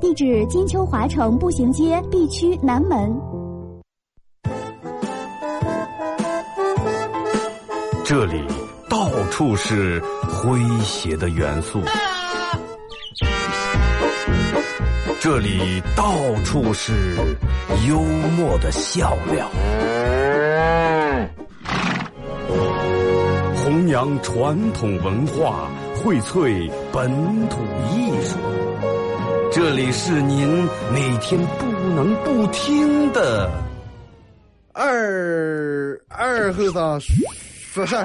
地址：金秋华城步行街 B 区南门。这里到处是诙谐的元素，这里到处是幽默的笑料，弘扬传统文化，荟萃本土艺术。这里是您每天不能不听的二二后生说事儿。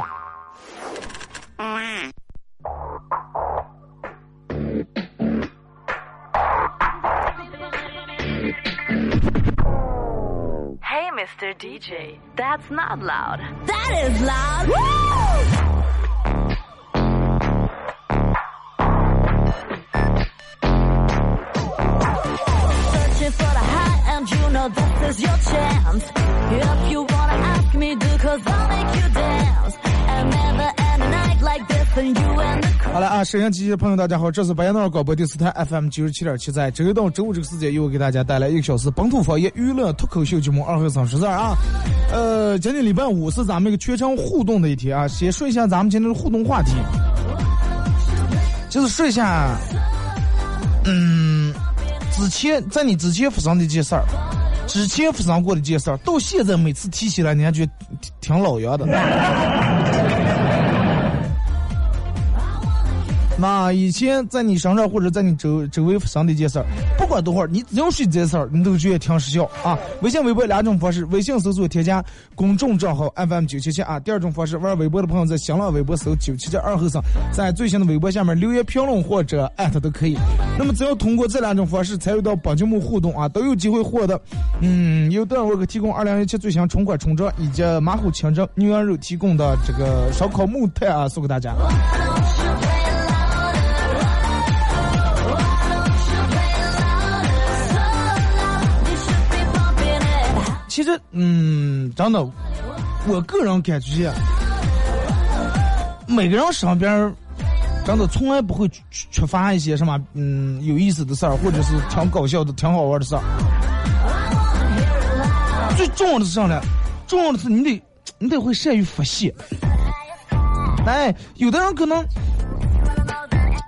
Hey, Mr. DJ, that's not loud. That is loud. Woo! 好了啊，摄像机前的朋友，大家好，这是白羊岛广播电视台 FM 九十七点七，在周一到周五这个时间，又给大家带来一个小时本土方言娱乐脱口秀节目《二和三十字》啊。呃，今天礼拜五是咱们一个全程互动的一天啊，先说一下咱们今天的互动话题，就是说一下，嗯，之前在你之前发生的一件事儿，之前发生过的一件事儿，到现在每次提起来，你还觉得挺挺老样的。那以前在你身上或者在你周周围发生的一件事儿，不管多会儿，你只要是这事儿，你都觉得挺时效啊。微信、微博两种方式，微信搜索添加公众账号 FM 九七七啊。第二种方式，玩微博的朋友在新浪微博搜九七七二后生，在最新的微博下面留言评论或者艾特都可以。那么只要通过这两种方式参与到本节目互动啊，都有机会获得嗯由段沃克提供二零一七最新春款充值以及马虎清蒸牛羊肉提供的这个烧烤木炭啊，送给大家。其实，嗯，真的，我个人感觉，每个人身边真的从来不会缺乏一些什么，嗯，有意思的事儿，或者是挺搞笑的、挺好玩的事儿。最重要的是啥呢？重要的是你得，你得会善于发泄。哎，有的人可能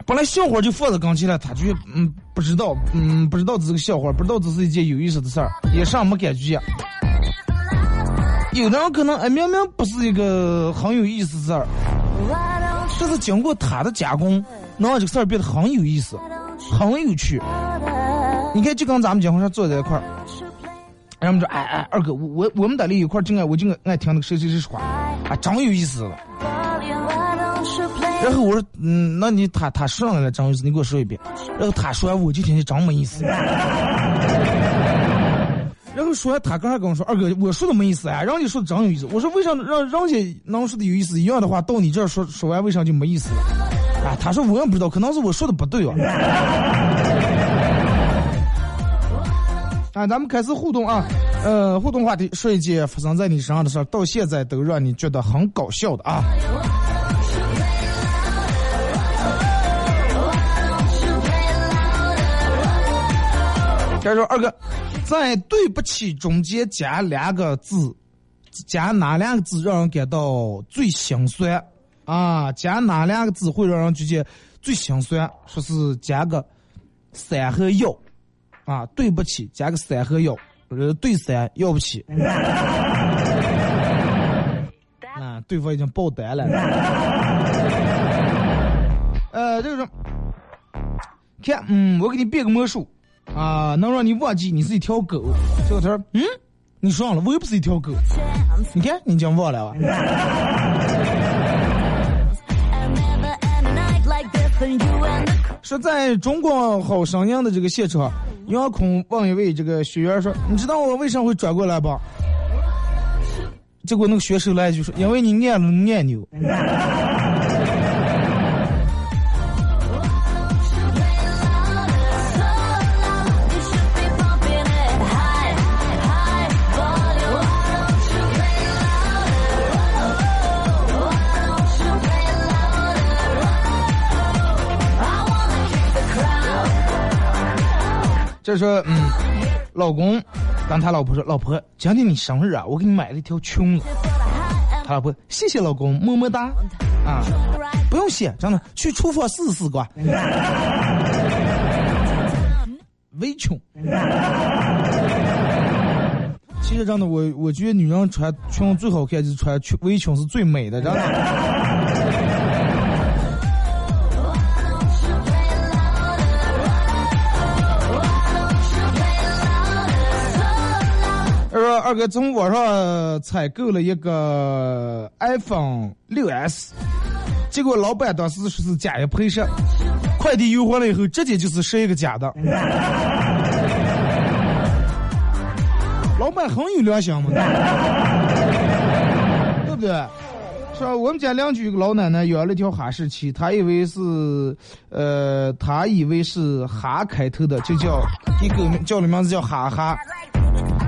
本来笑话就放在跟前了，他就嗯不知道，嗯不知道这是个笑话，不知道这是一件有意思的事儿，也上没感觉。有的人可能哎明明不是一个很有意思事儿，但是经过他的加工，能让这个事儿变得很有意思，很有趣。你看，就跟咱们结婚上坐在一块儿，然后我们说哎哎二哥，我我我们在里一块儿，就爱我就爱爱听那个谁谁谁说话，啊，真有意思了。然后我说，嗯，那你他他说上来了，真有意思，你给我说一遍。然后他说完，我就听见真没意思。然后说完，他刚才跟我说，二哥，我说的没意思啊，让你说的真有意思。我说为啥让让姐能说的有意思一样的话，到你这儿说说完，为啥就没意思了？啊，他说我也不知道，可能是我说的不对啊。啊，咱们开始互动啊，呃，互动话题，说一件发生在你身上的事儿，到现在都让你觉得很搞笑的啊。该说二哥，在“对不起”中间加两个字，加哪两个字让人感到最心酸？啊，加哪两个字会让人觉得最心酸？说是加个三和要，啊，对不起，加个三和要，呃，对三要不起。啊，对方已经爆单了。呃，这个说，看，嗯，我给你变个魔术。啊，能让你忘记你是一条狗。小头，嗯，你说了，我又不是一条狗。你看，你讲忘了吧？说在中国好声音的这个现场，杨空问一位这个学员说：“你知道我为啥会转过来不？”结果那个学手来就说：“因为你按了按钮。”这说，嗯，老公跟他老婆说，老婆，今天你生日啊，我给你买了一条裙子。他老婆，谢谢老公，么么哒。啊，不用谢，真的，去厨房试试吧。围裙。其实真的，我我觉得女人穿裙最好看，就是穿裙围裙是最美的，真的。二哥从网上采购了一个 iPhone 六 S，结果老板当时说是假一赔十，快递邮回来以后，直接就是十一个假的。老板很有良心嘛，对不对？说我们家邻居一个老奶奶养了条哈士奇，她以为是，呃，她以为是哈开头的，就叫给狗叫的名字叫哈哈。”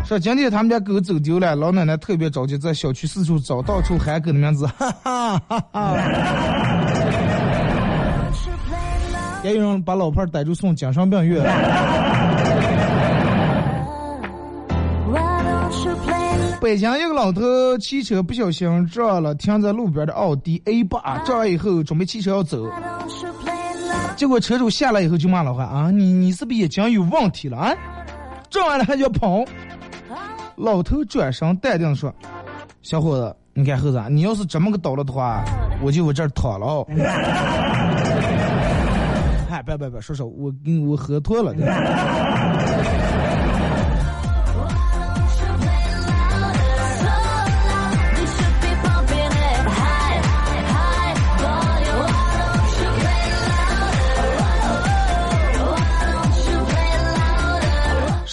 说今天他们家狗走丢了，老奶奶特别着急，在小区四处找，到处喊狗的名字，哈哈哈哈。也有人把老伴逮住送精神病院。北京一个老头骑车不小心撞了停在路边的奥迪 A 八，撞完以后准备骑车要走，结果车主下来以后就骂老汉啊，你你是不是眼睛有问题了啊？撞完了还要跑？老头转身淡定说：“小伙子，你看猴子，你要是这么个倒了的话，我就我这儿躺了哦。”哎，别别别，说说，我跟我喝脱了。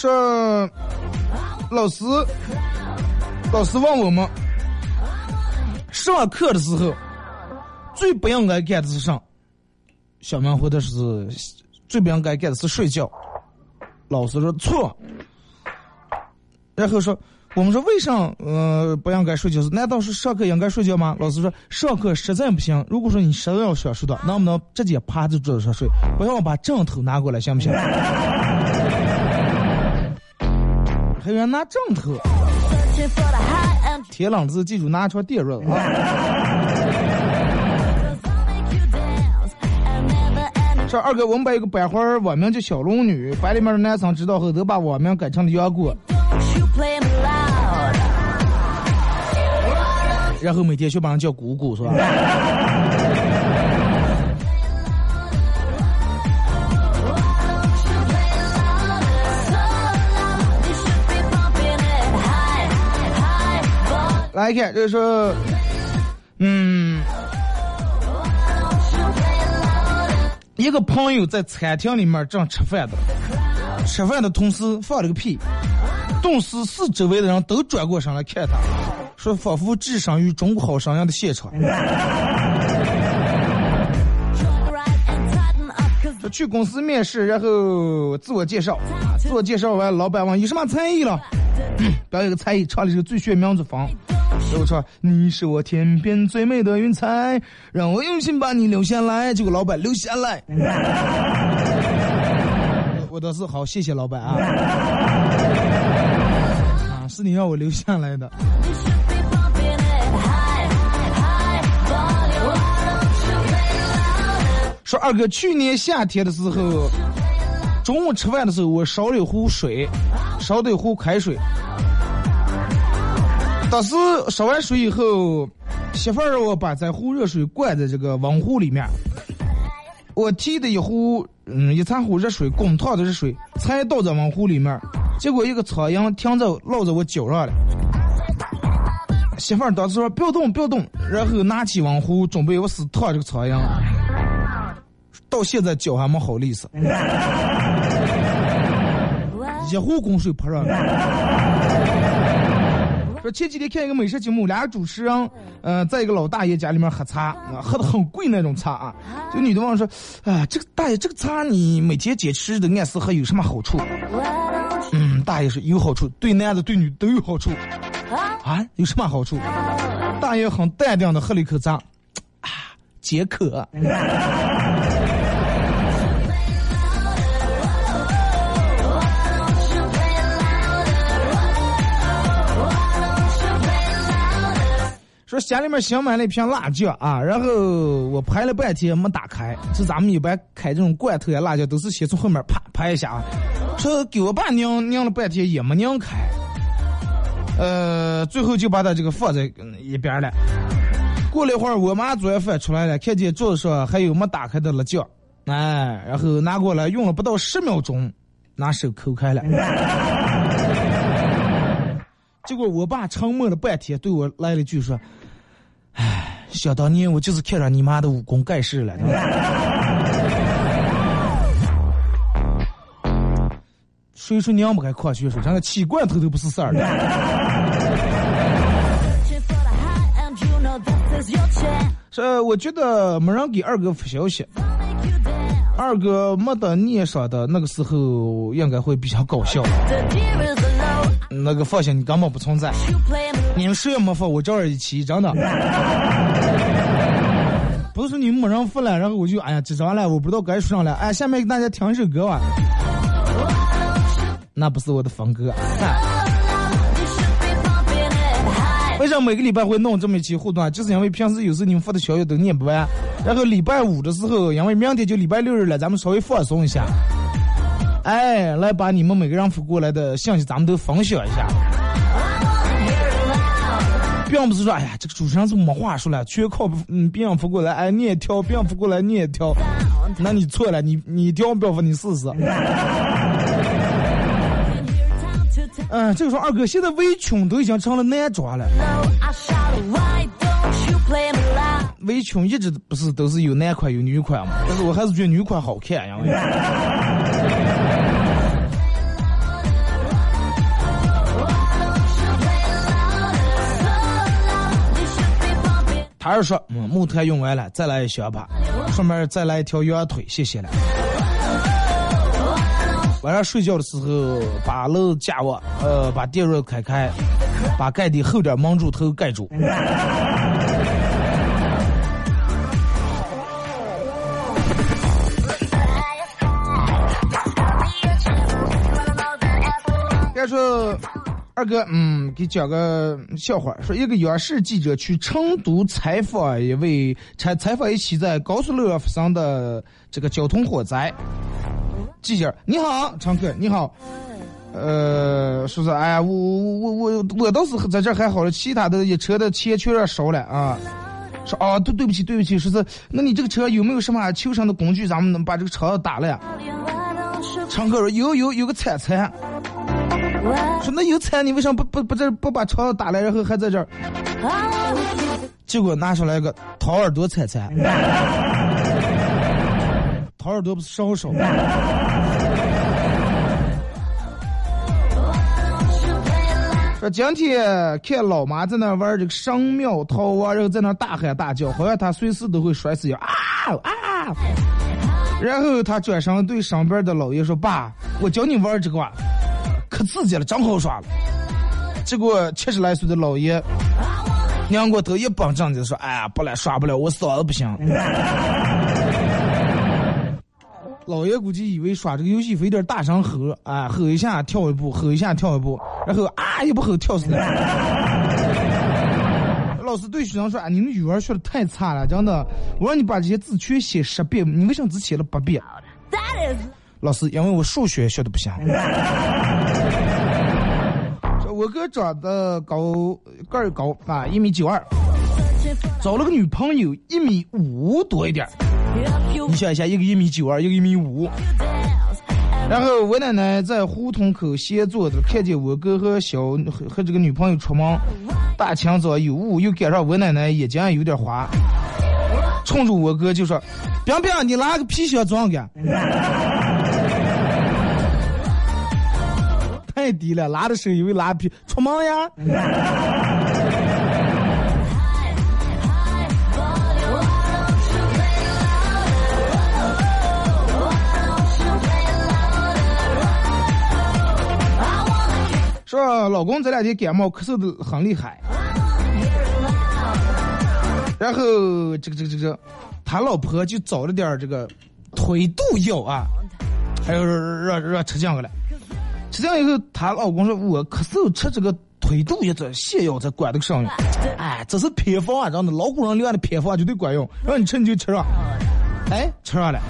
说。老师，老师问我们，上课的时候最不应该干的是啥？小明回答是最不应该干的是睡觉。老师说错。然后说，我们说为啥呃不应该睡觉？难道是上课应该睡觉吗？老师说，上课实在不行，如果说你实在要想睡的，能不能直接趴在桌子上睡？不要把枕头拿过来，行不行？还有人拿枕头，天冷子记住拿床垫热啊！这二哥，我们班有个班花网名叫小龙女，班里面的男生知道后都把网名改成了杨过，然后每天就把人叫姑姑，是吧？来看，就是，嗯，一个朋友在餐厅里面正吃饭的，吃饭的同时放了个屁，顿时四周围的人都转过身来看他，说仿佛置身于中国好声音的现场。说去公司面试，然后自我介绍，自我介绍完，老板问有什么才艺了，表演个才艺，唱的是最炫民族风。我说你是我天边最美的云彩，让我用心把你留下来。结果老板留下来，我倒是好，谢谢老板啊！啊，是你让我留下来的。说二哥，去年夏天的时候，中午吃饭的时候，我烧了一壶水，烧的一壶开水。当时烧完水以后，媳妇儿让我把这壶热水灌在这个温壶里面。我提的一壶，嗯，一茶壶热水，滚烫的热水，才倒在温壶里面，结果一个苍蝇停在落在我脚上了。媳妇儿当时说不要动，不要动，然后拿起温壶准备我死烫这个苍蝇。到现在脚还没好利索，一壶滚水泼上来。说前几天看一个美食节目，俩主持人，呃，在一个老大爷家里面喝茶，啊，喝的很贵那种茶啊。这女的问说：“啊，这个大爷，这个茶你每天坚持的按时喝有什么好处？”嗯，大爷说有好处，对男的对女都有好处。啊，有什么好处？大爷很淡定的喝了一口茶，啊，解渴。说家里面新买了一瓶辣酱啊，然后我拍了半天没打开。是咱们一般开这种罐头呀辣椒，都是先从后面啪拍一下啊。说给我爸拧拧了半天也没拧开。呃，最后就把它这个放在一边了。过了一会儿，我妈做完饭出来了，看见桌子上还有没打开的辣椒，哎，然后拿过来用了不到十秒钟，拿手抠开了。结果我爸沉默了半天，对我来了句说：“哎，想当年我就是看上你妈的武功盖世了。”谁说娘不开矿泉水？真的气罐头都不是事儿。这，我觉得没人给二哥发消息。二哥没得念上的那个时候，应该会比较搞笑。那个放心，你根本不存在。你们谁也没发，我照样一起，真的。不是说你们没人发了，然后我就哎呀紧张了，我不知道该说啥了。哎，下面给大家听一首歌吧。那不是我的风格。为什么每个礼拜会弄这么一期互动啊？就是因为平时有时候你们发的消息都念不完，然后礼拜五的时候，因为明天就礼拜六日了，咱们稍微放松一下。哎，来把你们每个人发过来的信息，咱们都分享一下。并不是说，哎呀，这个主持人是没话说了，全靠嗯蝙蝠过来，哎你也挑，蝙蝠过来你也挑，那你错了，你你挑不要发，你试试。嗯，这个说二哥，现在围裙都已经成了男装了。围裙一直不是都是有男款有女款嘛？但是我还是觉得女款好看呀。他是说，嗯，木炭用完了，再来一箱吧，顺便再来一条羊腿，谢谢了。晚上睡觉的时候，把楼架卧，呃，把电热开开，把盖的厚点蒙住头盖住。该说，二哥，嗯，给讲个笑话，说一个央视记者去成都采访一位采采访一起在高速路上发生的这个交通火灾。记者你好，常客你好，呃，说是哎呀，我我我我我倒是在这还好了，其他的一车的钱全烧了啊。说啊，对对不起对不起，说是那你这个车有没有什么求生的工具，咱们能把这个车打了呀？常客说有有有个铲铲，说那有铲你为什么不不不这不把车打来，然后还在这儿？结果拿出来一个掏耳朵铲铲。掏耳朵不是烧烧。说今天看老妈在那玩这个神庙逃亡，然后在那大喊大叫，好像她随时都会摔死一样啊啊！然后他转身对上边的老爷说：“爸，我教你玩这个，可刺激了，真好耍了。”结果七十来岁的老爷拧过头一绷正经说：“哎呀，不来耍不了，我嗓子不行。”老爷估计以为耍这个游戏费点大声吼，啊，吼一下跳一步，吼一下跳一步，然后啊一不吼跳死了。老师对学生说：“啊，你们语文学的太差了，真的，我让你把这些字全写十遍，你为什么只写了八遍？”老师，因为我数学学的不行。我哥长得高，个儿高啊，一米九二，找了个女朋友一米五多一点。你想一下，一个一米九二，一个一米五。然后我奶奶在胡同口闲坐着，看见我哥和小和和这个女朋友出门，大清早有雾，又赶上我奶奶眼睛有点花，冲着我哥就说：“冰冰，你拿个皮箱装个。”太低了，拉的时候以为拉皮，出门呀。说老公这两天感冒咳嗽的很厉害，然后这个这个这个，他老婆就找了点这个推肚药啊，还有让让吃这个了。吃掉以后，她老公说：“我咳嗽吃这个推肚一子泻药才管得上用。”哎，这是偏方啊，让的，老古人留下的偏方绝对管用，让你吃你就吃上。哎，吃上了。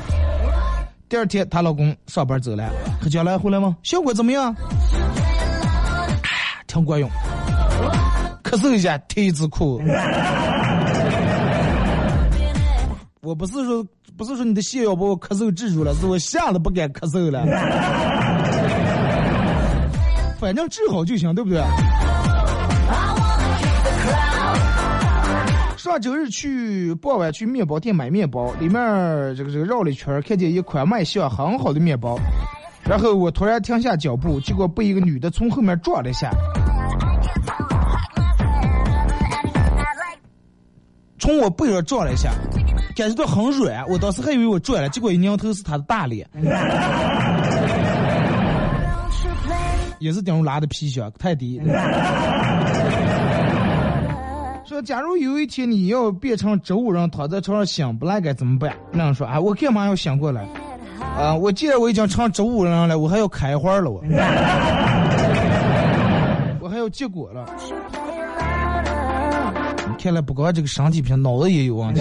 第二天，她老公上班走了，喝酒来回来吗？效果怎么样？哎，挺管用。咳嗽一下，贴一次裤。我不是说，不是说你的泻药把我咳嗽治住了，是我吓得不敢咳嗽了。反正治好就行，对不对？上周日去傍晚去面包店买面包，里面这个这个绕了一圈，看见一款卖相很好的面包，然后我突然停下脚步，结果被一个女的从后面撞了一下。从我背上撞了一下，感觉到很软，我当时还以为我撞了，结果一拧头是他的大脸，也是顶上拉的皮靴，太低。说，假如有一天你要变成植物人，躺在床上醒不来该怎么办？那样说，啊，我干嘛要醒过来？啊，我既然我已经成植物人了，我还要开花了，我，我还要结果了。看来不光这个身体平，脑子也有问题。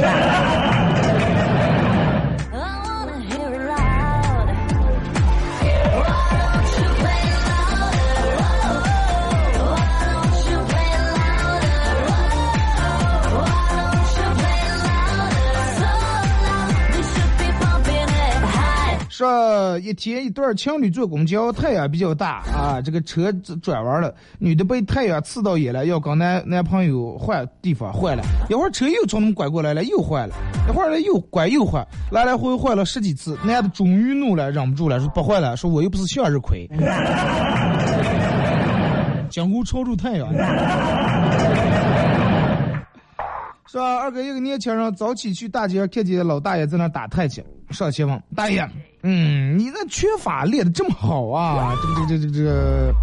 说一天一对情侣坐公交，太阳比较大啊，这个车转弯了，女的被太阳刺到眼了，要跟男男朋友换地方换了，一会儿车又从他们拐过来了，又换了，一会儿呢又拐又换，来来回回换了十几次，男的终于怒了，忍不住了，说不换了，说我又不是向日葵，江湖超住太阳。是吧？二哥，一个年轻人早起去大街上看见老大爷在那打太极，上前问大爷：“嗯，你那拳法练的这么好啊？这个这个这个这个，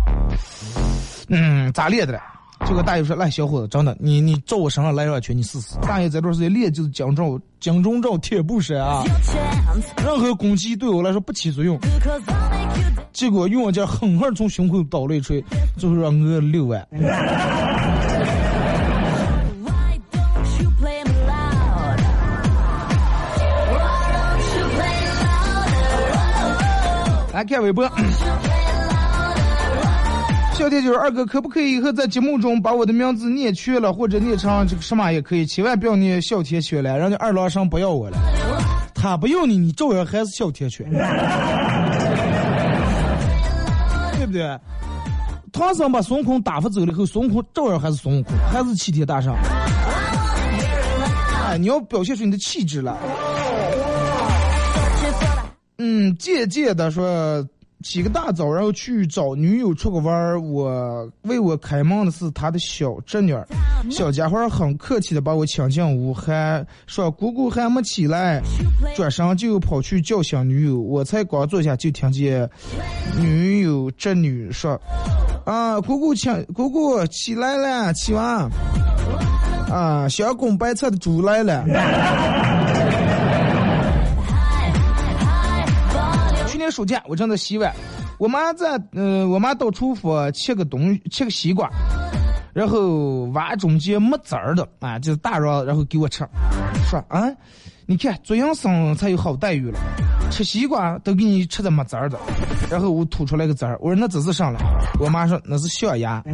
嗯，咋练的嘞？”结果大爷说：“来，小伙子，真的，你你照我身上来两拳，你试试。”大爷这段时间练就是江中江中照铁布衫啊，任何攻击对我来说不起作用。结果用我劲狠狠从胸口倒了一锤，最后让我六万。来看微博，小铁就是二哥，可不可以以后在节目中把我的名字念缺了，或者念成这个什么也可以，千万不要念小铁拳了，人家二郎神不要我了，他不要你，你照样还是小铁拳，对不对？唐僧把孙悟空打发走了以后，孙悟空照样还是孙悟空，还是齐天大圣。哎，你要表现出你的气质了。嗯，渐渐的说，起个大早，然后去找女友出个弯儿。我为我开门的是他的小侄女儿，小家伙很客气的把我请进屋，还说姑姑还没起来，转身就跑去叫醒女友。我才刚坐下，就听见女友侄女说：“啊，姑姑请姑姑起来了，起完。啊，小公白菜的猪来了。”暑假我正在洗碗，我妈在，呃，我妈到厨房切个东，切个西瓜，然后挖中间没籽儿的，啊，就是大瓤，然后给我吃，说啊，你看做养生才有好待遇了，吃西瓜都给你吃的没籽儿的，然后我吐出来个籽儿，我说那这是啥了？我妈说那是象牙，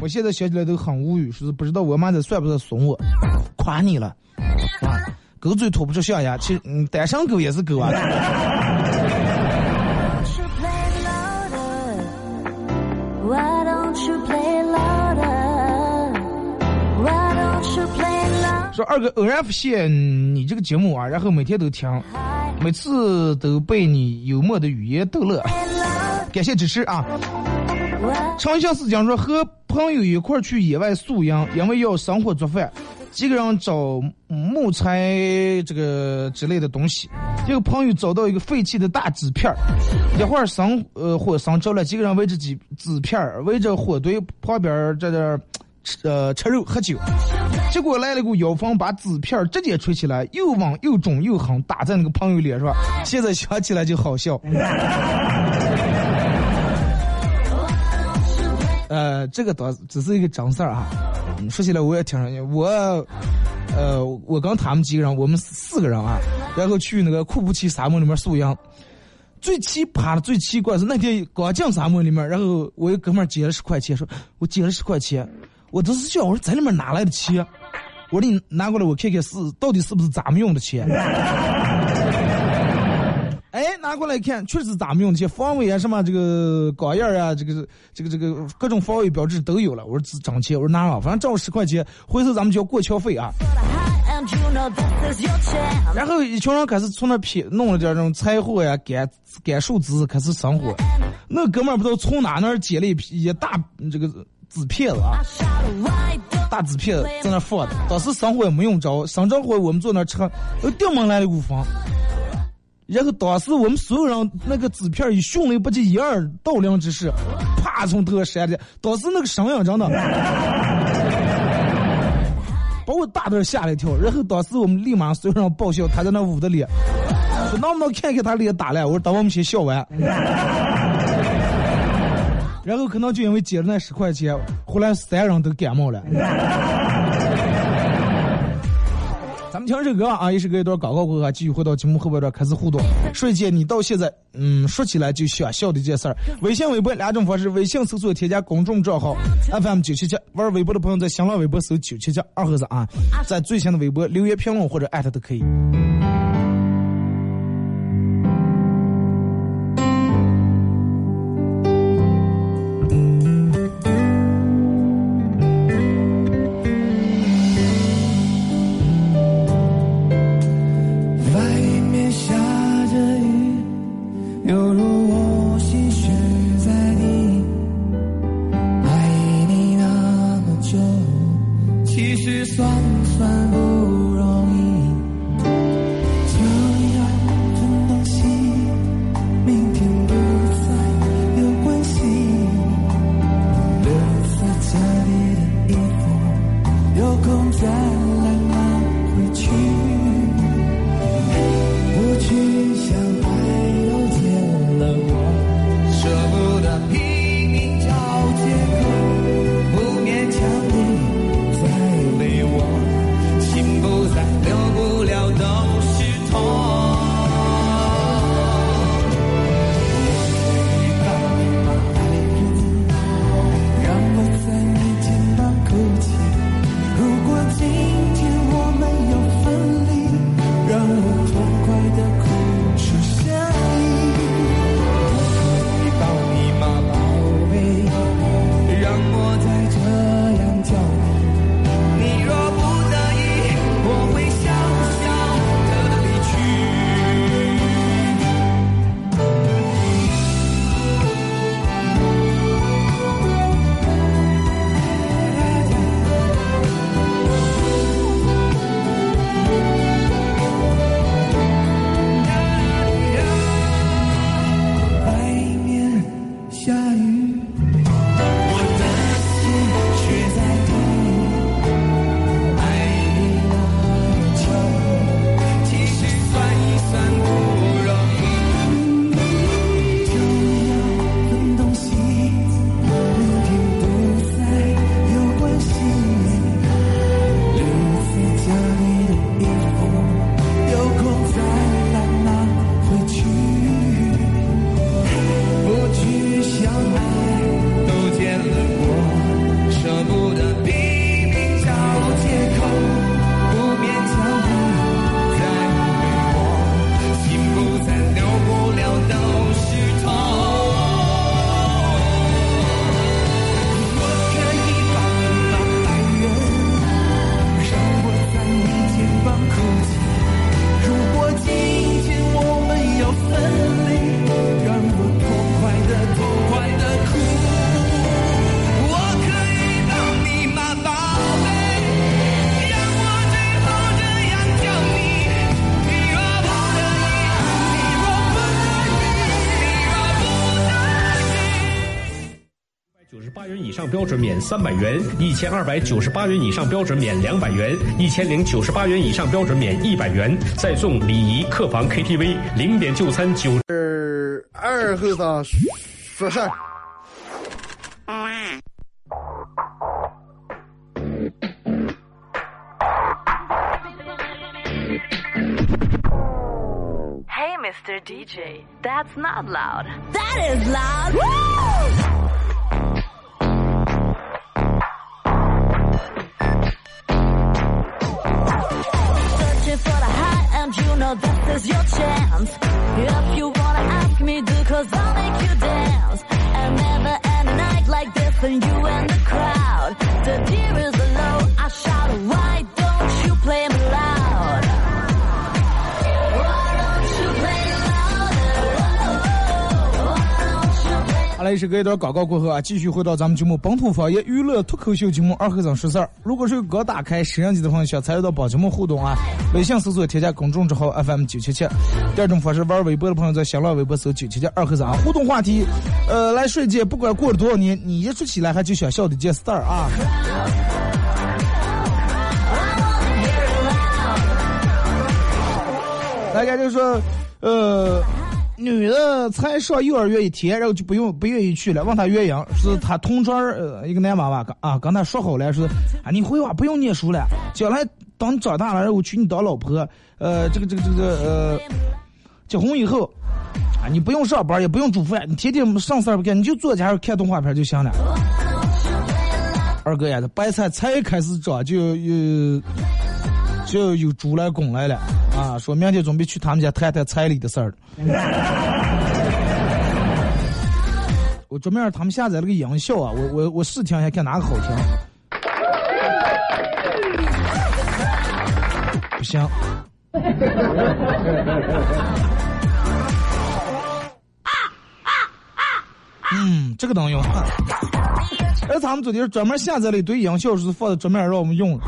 我现在想起来都很无语，说是不知道我妈这算不算损我，夸你了。狗嘴吐不出象牙，其实嗯，单身狗也是狗啊。说二哥偶然发现你这个节目啊，然后每天都听，每次都被你幽默的语言逗乐，感谢支持啊！长相思讲说和朋友一块去野外宿营，因为要生火做饭。几个人找木材这个之类的东西，这个朋友找到一个废弃的大纸片儿，一会儿生呃火生着了，几个人围着纸纸片儿，围着火堆旁边在这吃呃吃肉喝酒。结果来了个妖风，把纸片直接吹起来，又往又重又狠，打在那个朋友脸上。现在想起来就好笑。呃，这个倒只是一个真事儿哈。说起来我也挺伤心，我，呃，我跟他们几个人，我们四个人啊，然后去那个库布齐沙漠里面宿营。最奇葩的、最奇怪是那天刚进沙漠里面，然后我一哥们捡了十块钱，说我捡了十块钱，我都是想我说在里面哪来的钱？我说你拿过来我看看是到底是不是咱们用的钱？哎，拿过来看，确实是咱们用这些，防伪啊什么这个钢印啊，这个这个这个各种防伪标志都有了。我说是真钱，我说拿了，反正挣十块钱，回头咱们就要过桥费啊。然后一群人开始从那撇弄了点这种柴火呀、干干树枝，开始生火。那哥们儿不知道从哪那儿捡了一批一大这个纸片子啊，大纸片子在那放着。当时生火也没用着，生着火我们坐那吃，又顶门来了股风。然后当时我们所有人那个纸片以迅雷不及掩耳盗铃之势，啪从头上闪的。当时那个声音真的。把我大的吓了一跳，然后当时我们立马所有人爆笑他在那捂着脸，说能不能看看他脸打了？我说等我们先笑完，然后可能就因为借了那十块钱，后来三人都感冒了。咱们听首歌啊，也是隔一段广告过后，继续回到节目后半段开始互动。说一件你到现在嗯说起来就想笑的一件事儿。微信、微博两种方式：微信搜索添加公众账号 FM 九七七，玩微博的朋友在新浪微博搜九七七二和尚啊，在最新的微博留言评论或者艾特都可以。标准免三百元，一千二百九十八元以上标准免两百元，一千零九十八元以上标准免一百元，再送礼仪、客房、KTV，零点就餐九。二二后生说事儿。Hey, Mr. DJ, that's not loud. That is loud. This is your chance. If you wanna ask me, do cause I'll make you dance. And never end a night like this and you and the crowd. The deer is low, I shout, why 这，是隔一段广告过后啊，继续回到咱们节目本土方言娱乐脱口秀节目二和尚说事儿。如果是刚打开摄像机的朋友，想参与到本节目互动啊，微信搜索添加公众账号 FM 九七七。第二种方式，玩微博的朋友在新浪微博搜九七七二和尚互动话题，呃，来瞬间，不管过了多少年，你一说起来还就想笑的一件事儿啊。大家就说，呃，女的才上幼儿园一天，然后就不用不愿意去了。问她原因，是她同桌呃一个男娃娃啊跟她说好了，说啊你回话不用念书了，将来等你长大了，然后娶你当老婆，呃这个这个这个呃结婚以后啊你不用上班也不用煮饭，你天天上事儿不干，你就坐家看动画片就行了。二哥呀，这白菜才开始长就有就有猪来拱来了啊！说明天准备去他们家谈谈彩礼的事儿。我专门让他们下载了个音效啊，我我我试听一下，看哪个好听。不行。嗯，这个能用。而他们昨天专门下载了一堆音效，是放在桌面上让我们用的。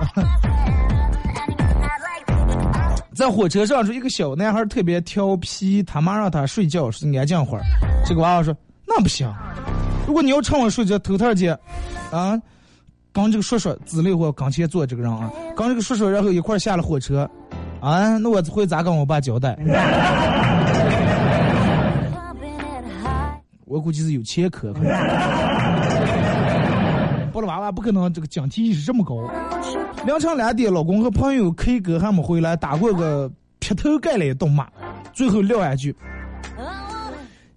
在火车上，说一个小男孩特别调皮，他妈让他睡觉，是安静会儿。这个娃娃说：“那不行，如果你要趁我睡觉，头天间，啊，跟这个叔叔资历或跟前坐这个人啊，跟这个叔叔然后一块下了火车，啊，那我会咋跟我爸交代？我估计是有前科。包了娃娃不可能这个警惕意识这么高。凌晨两点，老公和朋友 K 歌还没回来，打过个劈头盖脸一顿骂，最后撂一句：“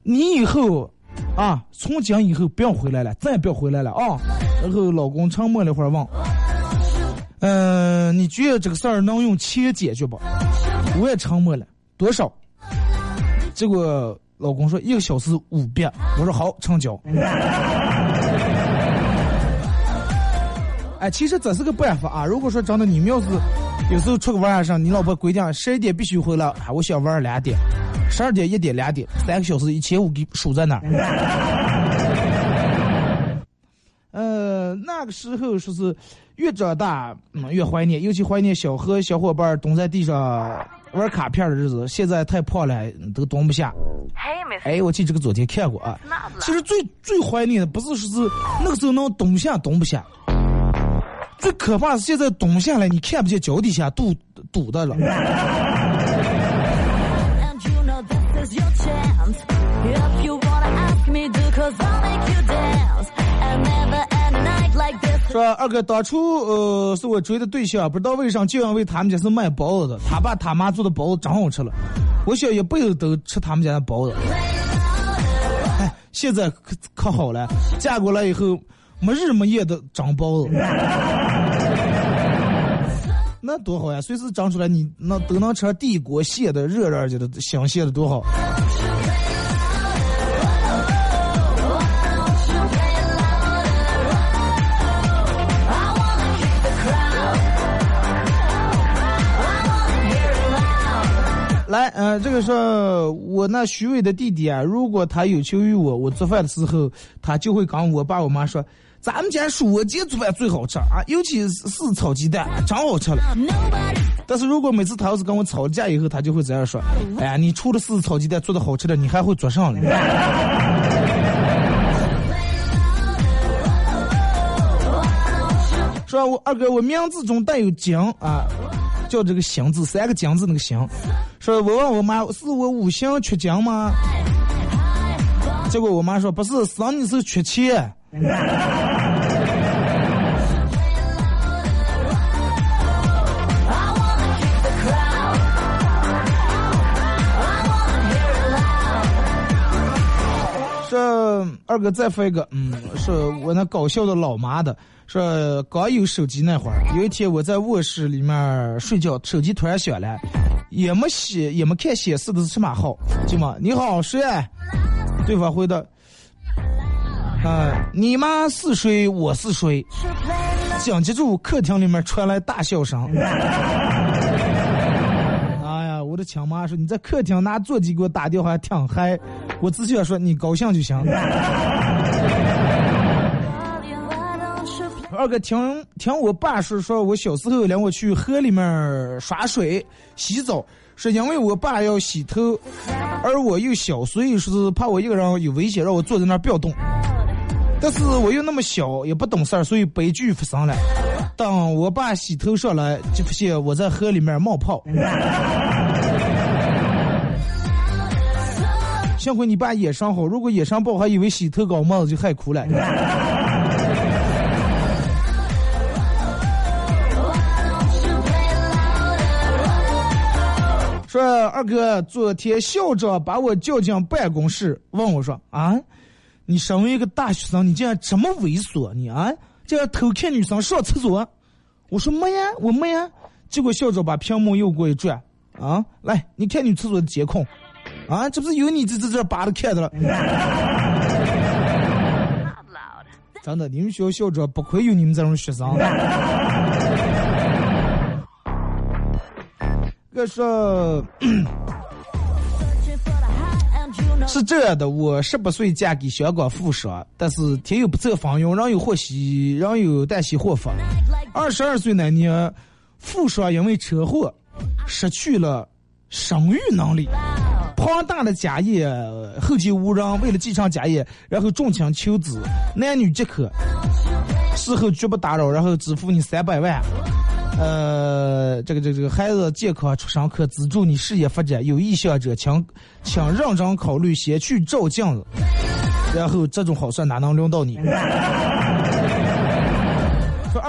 你以后啊，从今以后不要回来了，再也不要回来了啊！”然后老公沉默了一会儿，问：“嗯、你觉得这个事儿能用钱解决不？”我也沉默了，多少？结果老公说一个小时五遍，我说好，成交。哎，其实这是个办法啊。如果说真的你们要是有时候出去玩儿上，你老婆规定十一点必须回来，哎，我想玩儿两点，十二点、一点、两点，三个小时一千五给数在那儿。呃，那个时候说是越长大，嗯，越怀念，尤其怀念小和小伙伴蹲在地上玩卡片的日子。现在太胖了，都蹲不下。哎，我记得这个昨天看过啊。其实最最怀念的不是说是那个时候能蹲下蹲不下，最可怕是现在蹲下来，你看不见脚底下堵堵的了。说二哥当初呃是我追的对象，不知道为啥，就因为他们家是卖包子的，他爸他妈做的包子真好吃了，我小一辈子都吃他们家的包子。哎，现在可可好了，嫁过来以后。没日没夜的长包子，那多好呀！随时长出来，你那都能吃地锅蟹的热热的香蟹的多好。来，呃，这个是我那虚伪的弟弟啊，如果他有求于我，我做饭的时候，他就会跟我爸我妈说，咱们家说我姐做饭最好吃啊，尤其是是炒鸡蛋，真好吃了。但是如果每次他要是跟我吵了架以后，他就会这样说，哎呀，你除了是炒鸡蛋做的好吃的，你还会做啥了？说我二哥我名字中带有姜啊，叫这个星字三个姜字那个星。说我问我妈是我五行缺金吗？结果我妈说不是，生你是缺钱。说二哥再发一个，嗯，是我那搞笑的老妈的，说刚有手机那会儿，有一天我在卧室里面睡觉，手机突然响了，也没写也没看显示的是什么号，就嘛你好谁？对方回的，啊，你妈是谁？我是谁？紧接着客厅里面传来大笑声。哎呀我的亲妈说：“你在客厅拿座机给我打电话挺嗨，我只想说你高兴就行。”二哥听听我爸说，说我小时候领我去河里面耍水洗澡，是因为我爸要洗头，而我又小，所以说是怕我一个人有危险，让我坐在那儿不要动。但是我又那么小，也不懂事儿，所以悲剧发生了。当我爸洗头上来，就发现我在河里面冒泡。幸亏你爸眼神好，如果眼神不好，还以为洗头搞帽子就害哭了。说二哥，昨天校长把我叫进办公室，问我说：“啊，你身为一个大学生，你竟然这么猥琐，你啊？”竟然偷看女生上厕所，我说没呀，我没呀。结果校长把屏幕又给我一转，啊，来，你看你厕所的监控，啊，这不是有你这这这扒着看的了。真的，你们学校校长不愧有你们这种学生。个说。是这样的，我十八岁嫁给香港富商，但是天有不测风云，人有祸兮，人有旦夕祸福。二十二岁那年，富商因为车祸失去了生育能力，庞大的家业后继无人，为了继承家业，然后重情求子，男女皆可，事后绝不打扰，然后支付你三百万。呃，这个这个这个孩子健康出生可资助你事业发展，有意向者请请认真考虑，先去照镜子，然后这种好事哪能轮到你？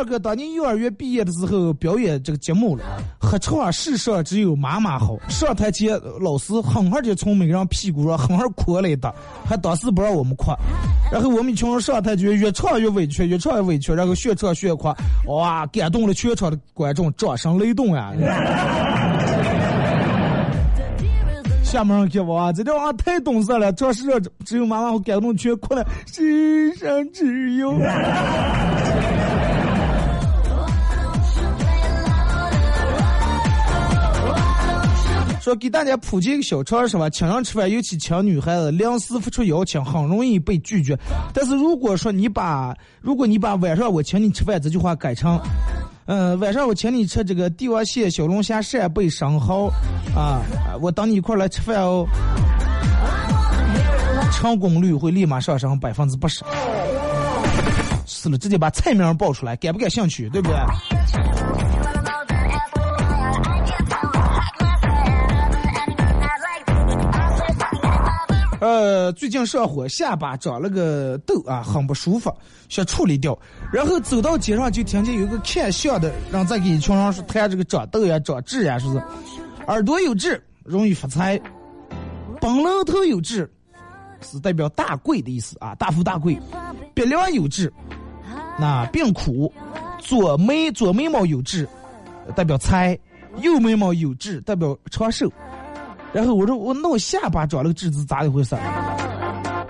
说二哥，当年幼儿园毕业的时候表演这个节目了，合唱世上只有妈妈好。上台前老师狠狠就从每个人屁股上狠狠哭了一打，还当时不让我们哭。然后我们一群人上台就越唱越委屈，越唱越委屈，然后越唱越哭，哇，感动了全场的观众，掌声雷动啊！下面人看哇，这条娃太懂事了，这世上只有妈妈好，感动全哭了，世上只有。说给大家普及一个小常识吧，请人吃饭，尤其请女孩子，临时发出邀请很容易被拒绝。但是如果说你把，如果你把晚上我请你吃饭这句话改成，嗯，晚上我请你吃这个帝王蟹、小龙虾、扇贝、生蚝，啊，我等你一块来吃饭哦，成功率会立马上升百分之八十。是了，直接把菜名报出来，感不感兴趣？对不对？呃，最近上火，下巴长了个痘啊，很不舒服，想处理掉。然后走到街上，就听见有个看相的人在给一群人说谈这个长痘呀、长痣呀，说是耳朵有痣容易发财，本楼头有痣是代表大贵的意思啊，大富大贵。鼻梁有痣，那病苦；左眉左眉毛有痣，代表财；右眉毛有痣，代表长寿。然后我说我弄下巴长了个痣子咋一回事？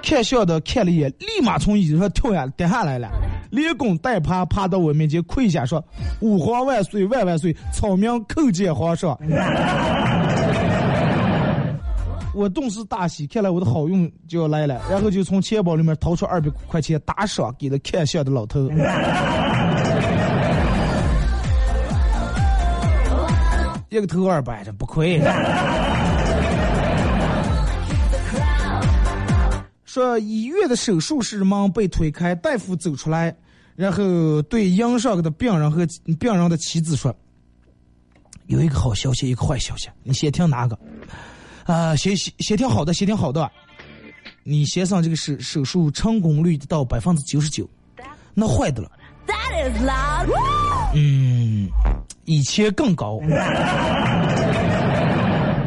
看笑的看了一眼，立马从椅子上跳下跌下来了，连滚带爬爬到我面前跪下说：“吾皇万岁万万岁，草民叩见皇上。”我顿时大喜，看来我的好运就要来了。然后就从钱包里面掏出二百块钱打赏给了看笑的老头。一个头二百，这不亏。说医院的手术室门被推开，大夫走出来，然后对营上的病人和病人的妻子说：“有一个好消息，一个坏消息，你先听哪个？啊，先先先听好的，先听好的。你先生这个手手术成功率到百分之九十九，那坏的了。嗯，以前更高，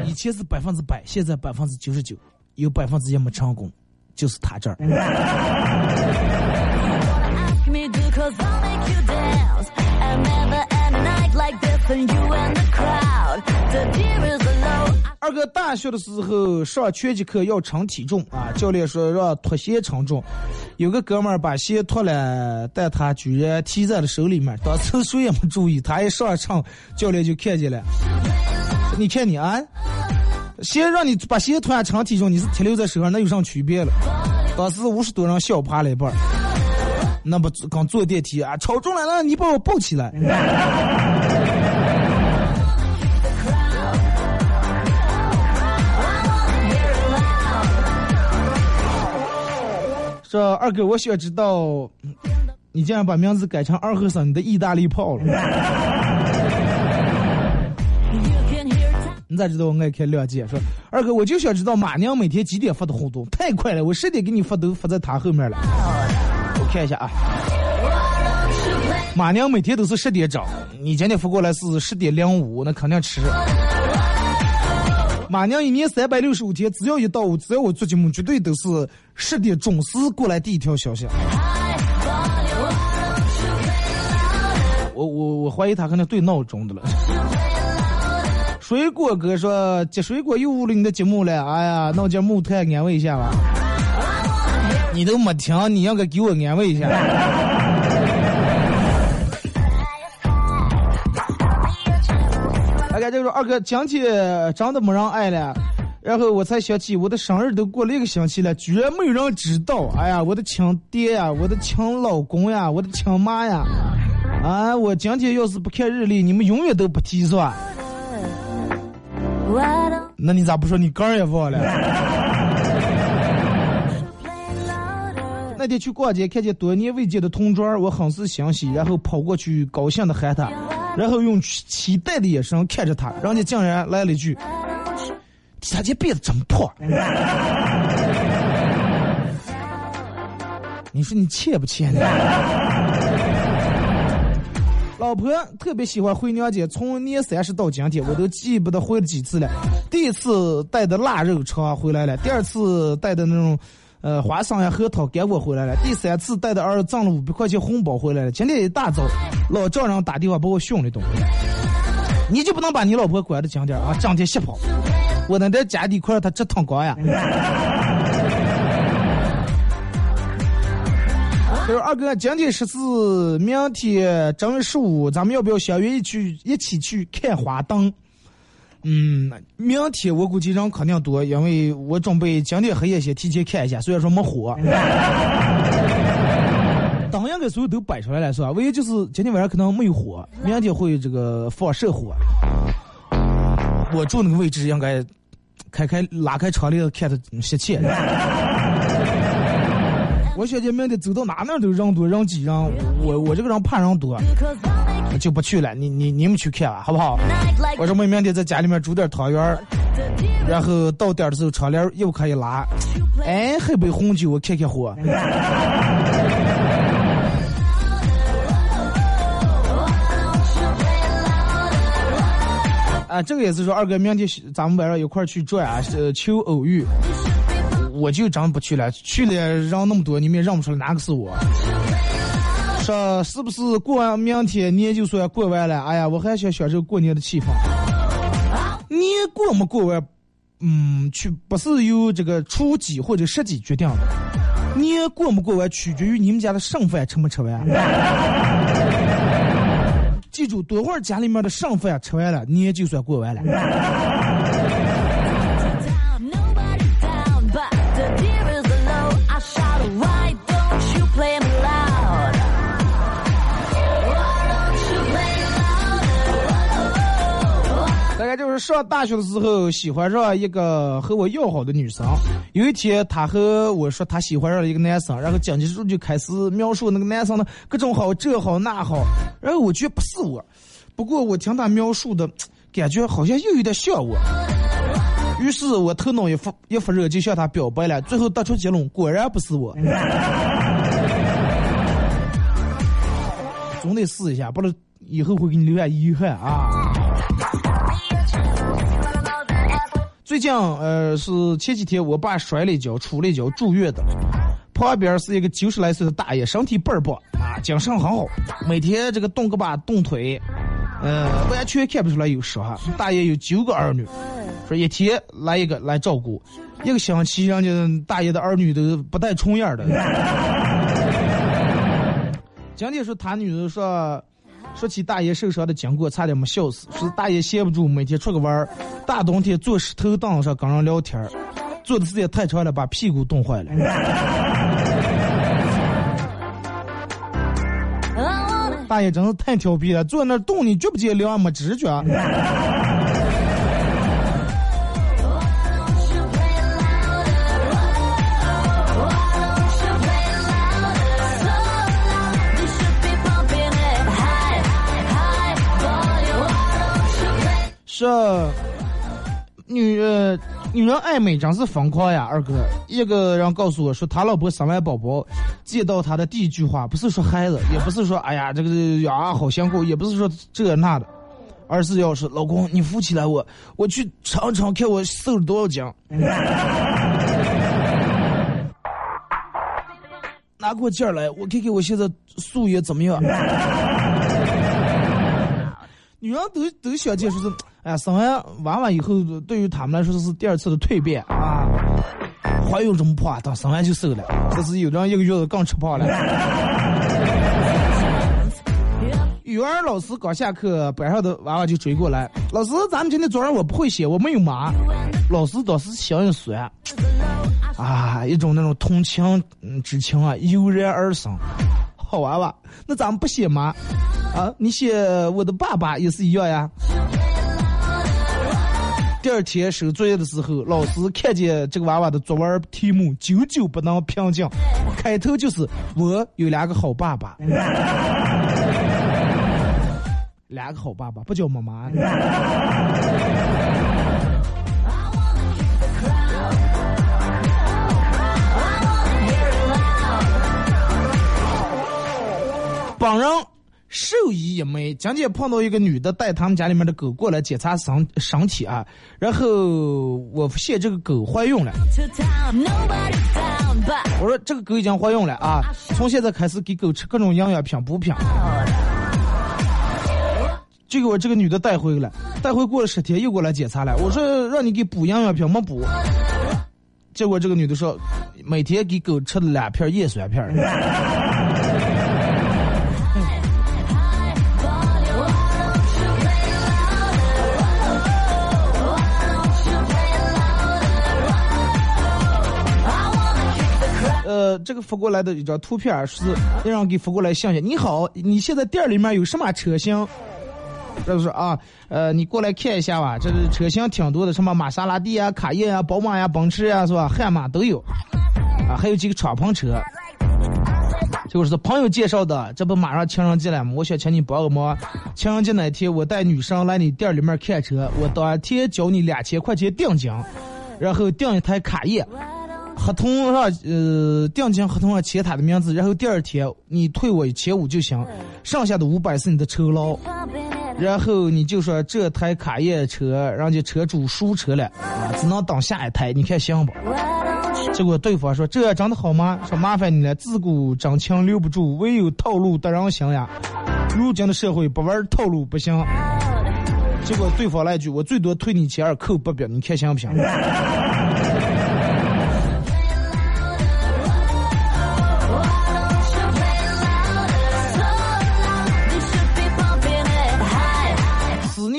以前是百分之百，现在百分之九十九，有百分之一没成功，就是他这儿。”二哥大学的时候上拳击课要称体重啊，教练说让脱鞋称重，有个哥们儿把鞋脱了，但他居然提在了手里面，当时谁也没注意，他一上称，教练就看见了。你看你啊，鞋让你把鞋脱下称体重，你是停留在手上，那有啥区别了？当时五十多人笑趴了一半。那不刚坐电梯啊，超重了，那你把我抱起来。说二哥，我想知道，你竟然把名字改成二和尚，你的意大利炮了。咋知道我爱看亮姐？说二哥，我就想知道马娘每天几点发的互动？太快了，我十点给你发都发在他后面了。我看一下啊，马娘每天都是十点整，你今天发过来是十点零五，那肯定迟。马娘一年三百六十五天，只要一到我，只要我做节目，绝对都是十点准时过来第一条消息。我我我怀疑他可能对闹钟的了。水果哥说：“接水果又误了你的节目了，哎呀，闹节目太安慰一下吧。你都没听，你应该给我安慰一下。大概就说二哥，今天真的没人爱了，然后我才想起我的生日都过了一个星期了，居然没有人知道。哎呀，我的亲爹呀，我的亲老公呀，我的亲妈呀，啊，我今天要是不看日历，你们永远都不提是吧？那你咋不说你肝也忘了？那天去逛街，看见多年未见的同桌，我很是欣喜，然后跑过去高兴的喊他，然后用期待的眼神看着他，人家竟然来了一句：“他这辫子真破。”你说你欠不欠呢？老婆特别喜欢回娘家，从年三十到今天，我都记不得回了几次了。第一次带的腊肉肠回来了，第二次带的那种，呃，花生呀、核桃干果回来了，第三次带的儿子挣了五百块钱红包回来了。今天一大早，老丈人打电话把我训了顿，你就不能把你老婆管的紧点啊，整天瞎跑。我那点家底块他直淌光呀。二哥，今天十四，明天正月十五，咱们要不要相约一去一起去看花灯？嗯，明天我估计人肯定多，因为我准备今天黑夜先提前看一下，虽然说没火，灯应该所有都摆出来了，是吧？唯一就是今天晚上可能没有火，明天会这个放射火。我住那个位置应该开开拉开窗帘看的实切。我想见明天走到哪哪都人多人挤人，我我这个人怕人多，我就不去了。你你你们去看吧，好不好？我准备明天在家里面煮点汤圆然后到点的时候窗帘又可以拉，哎，喝杯红酒，我开开火。啊，这个也是说二哥明天咱们晚上一块去转啊，呃，求偶遇。我就真不去了，去了人那么多，你们也认不出来哪个是我。说是不是过完明天年就算过完了？哎呀，我还想享受过年的气氛。年过没过完，嗯，去不是由这个初几或者十几决定的。年过没过完，取决于你们家的剩饭吃没吃完。记住，多会儿家里面的剩饭吃完了，年就算过完了。就是上大学的时候喜欢上一个和我要好的女生，有一天她和我说她喜欢上了一个男生，然后紧接着就开始描述那个男生的各种好，这好那好，然后我觉得不是我，不过我听他描述的，感觉好像又有点像我，于是我头脑一发一发热就向他表白了，最后得出结论，果然不是我。总得试一下，不然以后会给你留下遗憾啊。最近呃是前几天我爸摔了一跤，出了一跤住院的，旁边是一个九十来岁的大爷，身体倍儿棒啊，精神很好，每天这个动个把动腿，呃完全看不出来有事哈。大爷有九个儿女，说一天来一个来照顾，一个星期人家大爷的儿女都不带重样的。今天说他女儿说，说起大爷受伤的经过，差点没笑死。说大爷闲不住，每天出个弯儿，大冬天坐石头凳上跟人聊天儿坐的时间太长了，把屁股冻坏了。大爷真是太调皮了，坐那冻你觉不觉凉？没知觉。这女女人爱美真是疯狂呀，二哥。一个人告诉我说，他老婆生完宝宝，见到他的第一句话不是说孩子，也不是说哎呀这个呀好辛苦，也不是说这那的，而是要说老公你扶起来我，我去尝尝看我瘦了多少斤。拿过劲儿来，我看看我现在素颜怎么样。女人都都想见说是，哎，生完娃娃以后，对于他们来说是第二次的蜕变啊。怀孕这么胖，等生完就瘦了，这是有人一个月子更吃胖了。语文老师刚下课，班上的娃娃就追过来，老师，咱们今天早上我不会写，我没有码。老师当时心一酸，啊，一种那种同情之情啊油然而生。好娃娃，那咱们不写吗？啊，你写我的爸爸也是一样呀。第二天收作业的时候，老师看见这个娃娃的作文题目久久不能平静，开头就是我有两个好爸爸，两个好爸爸不叫妈妈。本人兽医一枚，今天碰到一个女的带他们家里面的狗过来检查身身体啊，然后我发现这个狗怀孕了。我说这个狗已经怀孕了啊，从现在开始给狗吃各种营养品补品。就给我这个女的带回来，带回过了十天又过来检查了。我说让你给补营养品没补，结果这个女的说每天给狗吃了两片叶酸片。这个发过来的一张图片是让人给发过来想想。你好，你现在店里面有什么车型？这是啊，呃，你过来看一下吧。这是车型挺多的，什么玛莎拉蒂啊、卡宴啊、宝马呀、奔驰呀，是吧？悍马都有啊，还有几个敞篷车。就是朋友介绍的，这不马上情人节了吗？我想请你帮个忙。情人节那天，我带女生来你店里面看车，我当天交你两千块钱定金，然后订一台卡宴。合同上，呃，定金合同上签他的名字，然后第二天你退我一千五就行，剩下的五百是你的酬劳。然后你就说这台卡宴车，人家车主输车了，啊，只能等下一台，你看行不？结果对方说这真的好吗？说麻烦你了，自古真情留不住，唯有套路得人心呀。如今的社会不玩套路不行。结果对方来一句，我最多退你钱二，扣八百，你看行不行？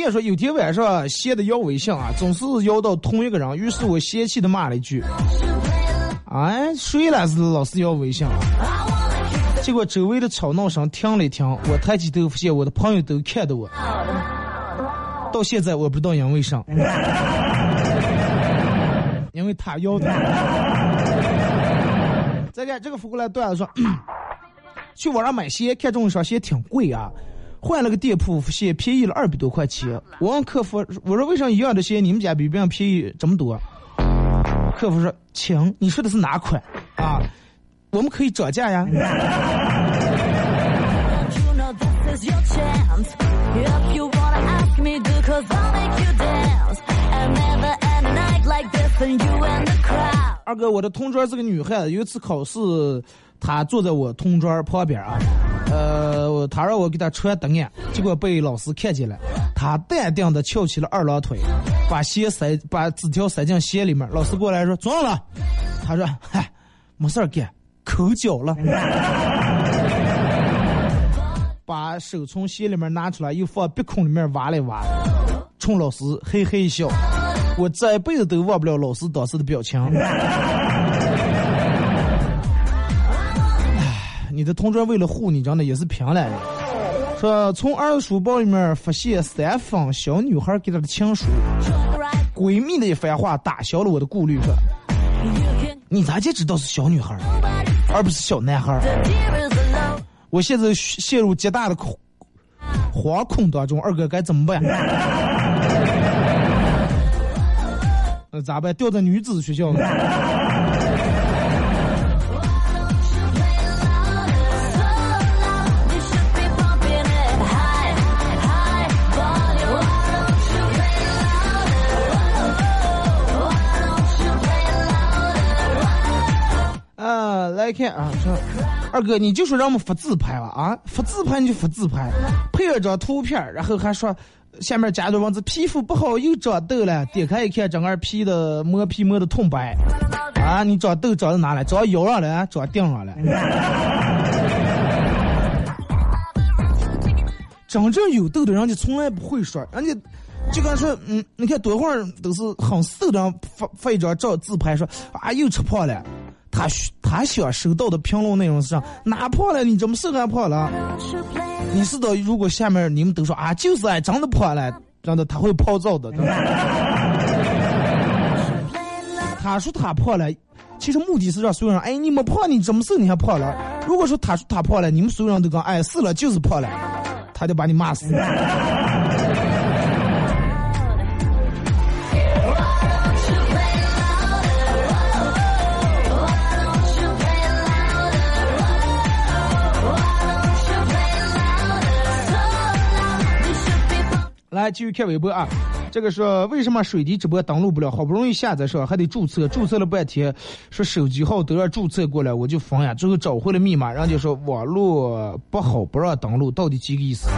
你说有天晚上闲的要微信啊，总是要到同一个人，于是我嫌弃的骂了一句：“哎，谁来是老是要微信？”结果周围的吵闹声停了一停，我抬起头发现我的朋友都看到我。到现在我不知道因为啥，因为他要的。再看这个发过来段子说，去网上买鞋，看中一双鞋挺贵啊，换了个店铺鞋，便宜了二百多块钱。我问客服，我说为啥一样的鞋你们家比别人便宜这么多？客服说，请你说的是哪款啊？我们可以涨价呀。二哥，我的同桌是个女孩子，有一次考试，她坐在我同桌旁边啊。呃，他让我给他传答案，结果被老师看见了，他淡定的翘起了二郎腿，把鞋塞，把纸条塞进鞋里面。老师过来说装了，他说嗨，没事儿干，抠脚了。把手从鞋里面拿出来，又放鼻孔里面挖了挖，冲老师嘿嘿一笑。我这辈子都忘不了老师当时的表情。你的同桌为了护你，真的也是拼来的。说从儿子书包里面发现三封小女孩给他的情书，闺蜜的一番话打消了我的顾虑。说你咋就知道是小女孩，而不是小男孩？我现在陷入极大的恐惶恐当中，二哥该怎么办？那 咋办？调在女子学校呢？来看啊，说二哥，你就说让我们发自拍吧啊，发自拍你就发自拍，配了张图片，然后还说下面加段文字，皮肤不好又长痘了，点开一看，整个皮的磨皮磨的痛白，啊，你长痘长在哪了？长腰上了，长腚上了。真正有痘的人家从来不会说，人家就跟说，嗯，你看多会儿都是很瘦的发发一张照自拍说啊又吃胖了，他需他想收到的评论内容是，哪破了？你怎么是还破了？你知道，如果下面你们都说啊就是啊真的破了，真的他会暴躁的。的他说他破了，其实目的是让所有人哎你没破你怎么是你还破了？如果说他说他破了，你们所有人都讲哎是了就是破了，他就把你骂死。来继续看微博啊，这个说为什么水滴直播登录不了？好不容易下载上还得注册，注册了半天，说手机号都要注册过来，我就疯呀。最后找回了密码，人家说网络不好不让登录，到底几个意思？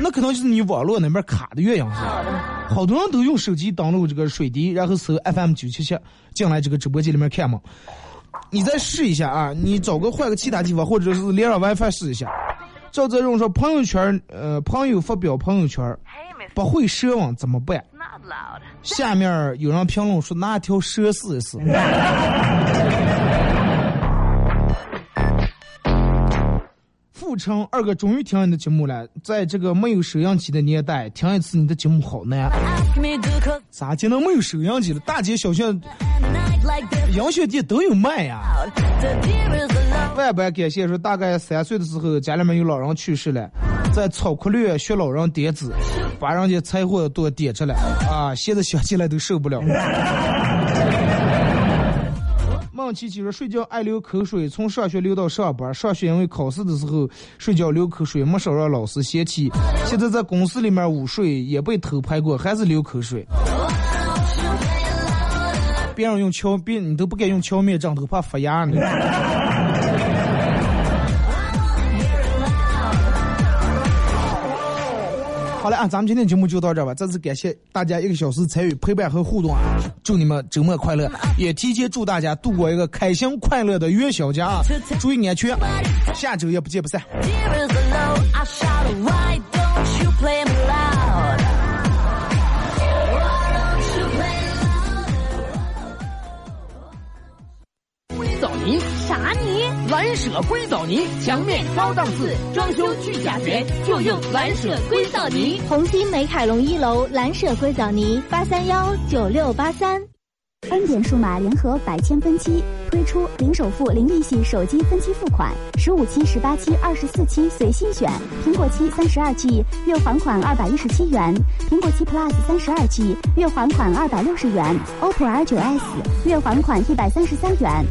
那可能就是你网络那边卡的原因是吧？好多人都用手机登录这个水滴，然后搜 FM 九七七进来这个直播间里面看嘛。你再试一下啊，你找个换个其他地方，或者是连上 WiFi 试一下。赵泽荣说朋友圈，呃，朋友发表朋友圈不会奢望怎么办？下面有人评论说拿条蛇试一试。富城二哥终于听你的节目了，在这个没有收音机的年代，听一次你的节目好难。咋就能没有收音机了？大街小巷、洋学店都有卖呀。万般感谢说，大概三岁的时候，家里面有老人去世了，在草窟里学老人点子，把人家柴火都点着了啊！现在想起来都受不了。梦琪琪说，睡觉爱流口水，从上学流到上班。上学因为考试的时候睡觉流口水，没少让老师嫌弃。现在在公司里面午睡也被偷拍过，还是流口水。别人用敲，别你都不敢用敲面枕头，怕发芽呢。好了啊，咱们今天节目就到这儿吧。再次感谢大家一个小时参与陪伴和互动啊！祝你们周末快乐，也提前祝大家度过一个开心快乐的元宵节啊！注意安全，下周也不见不散。泥，啥泥？蓝舍硅藻泥，墙面高档次，装修去甲醛，就用蓝舍硅藻泥。红星美凯龙一楼蓝舍硅藻泥，八三幺九六八三。恩典数码联合百千分期推出零首付、零利息手机分期付款，十五期、十八期、二十四期随心选。苹果七三十二 G 月还款二百一十七元，苹果七 Plus 三十二 G 月还款二百六十元，OPPO R 九 S 月还款一百三十三元。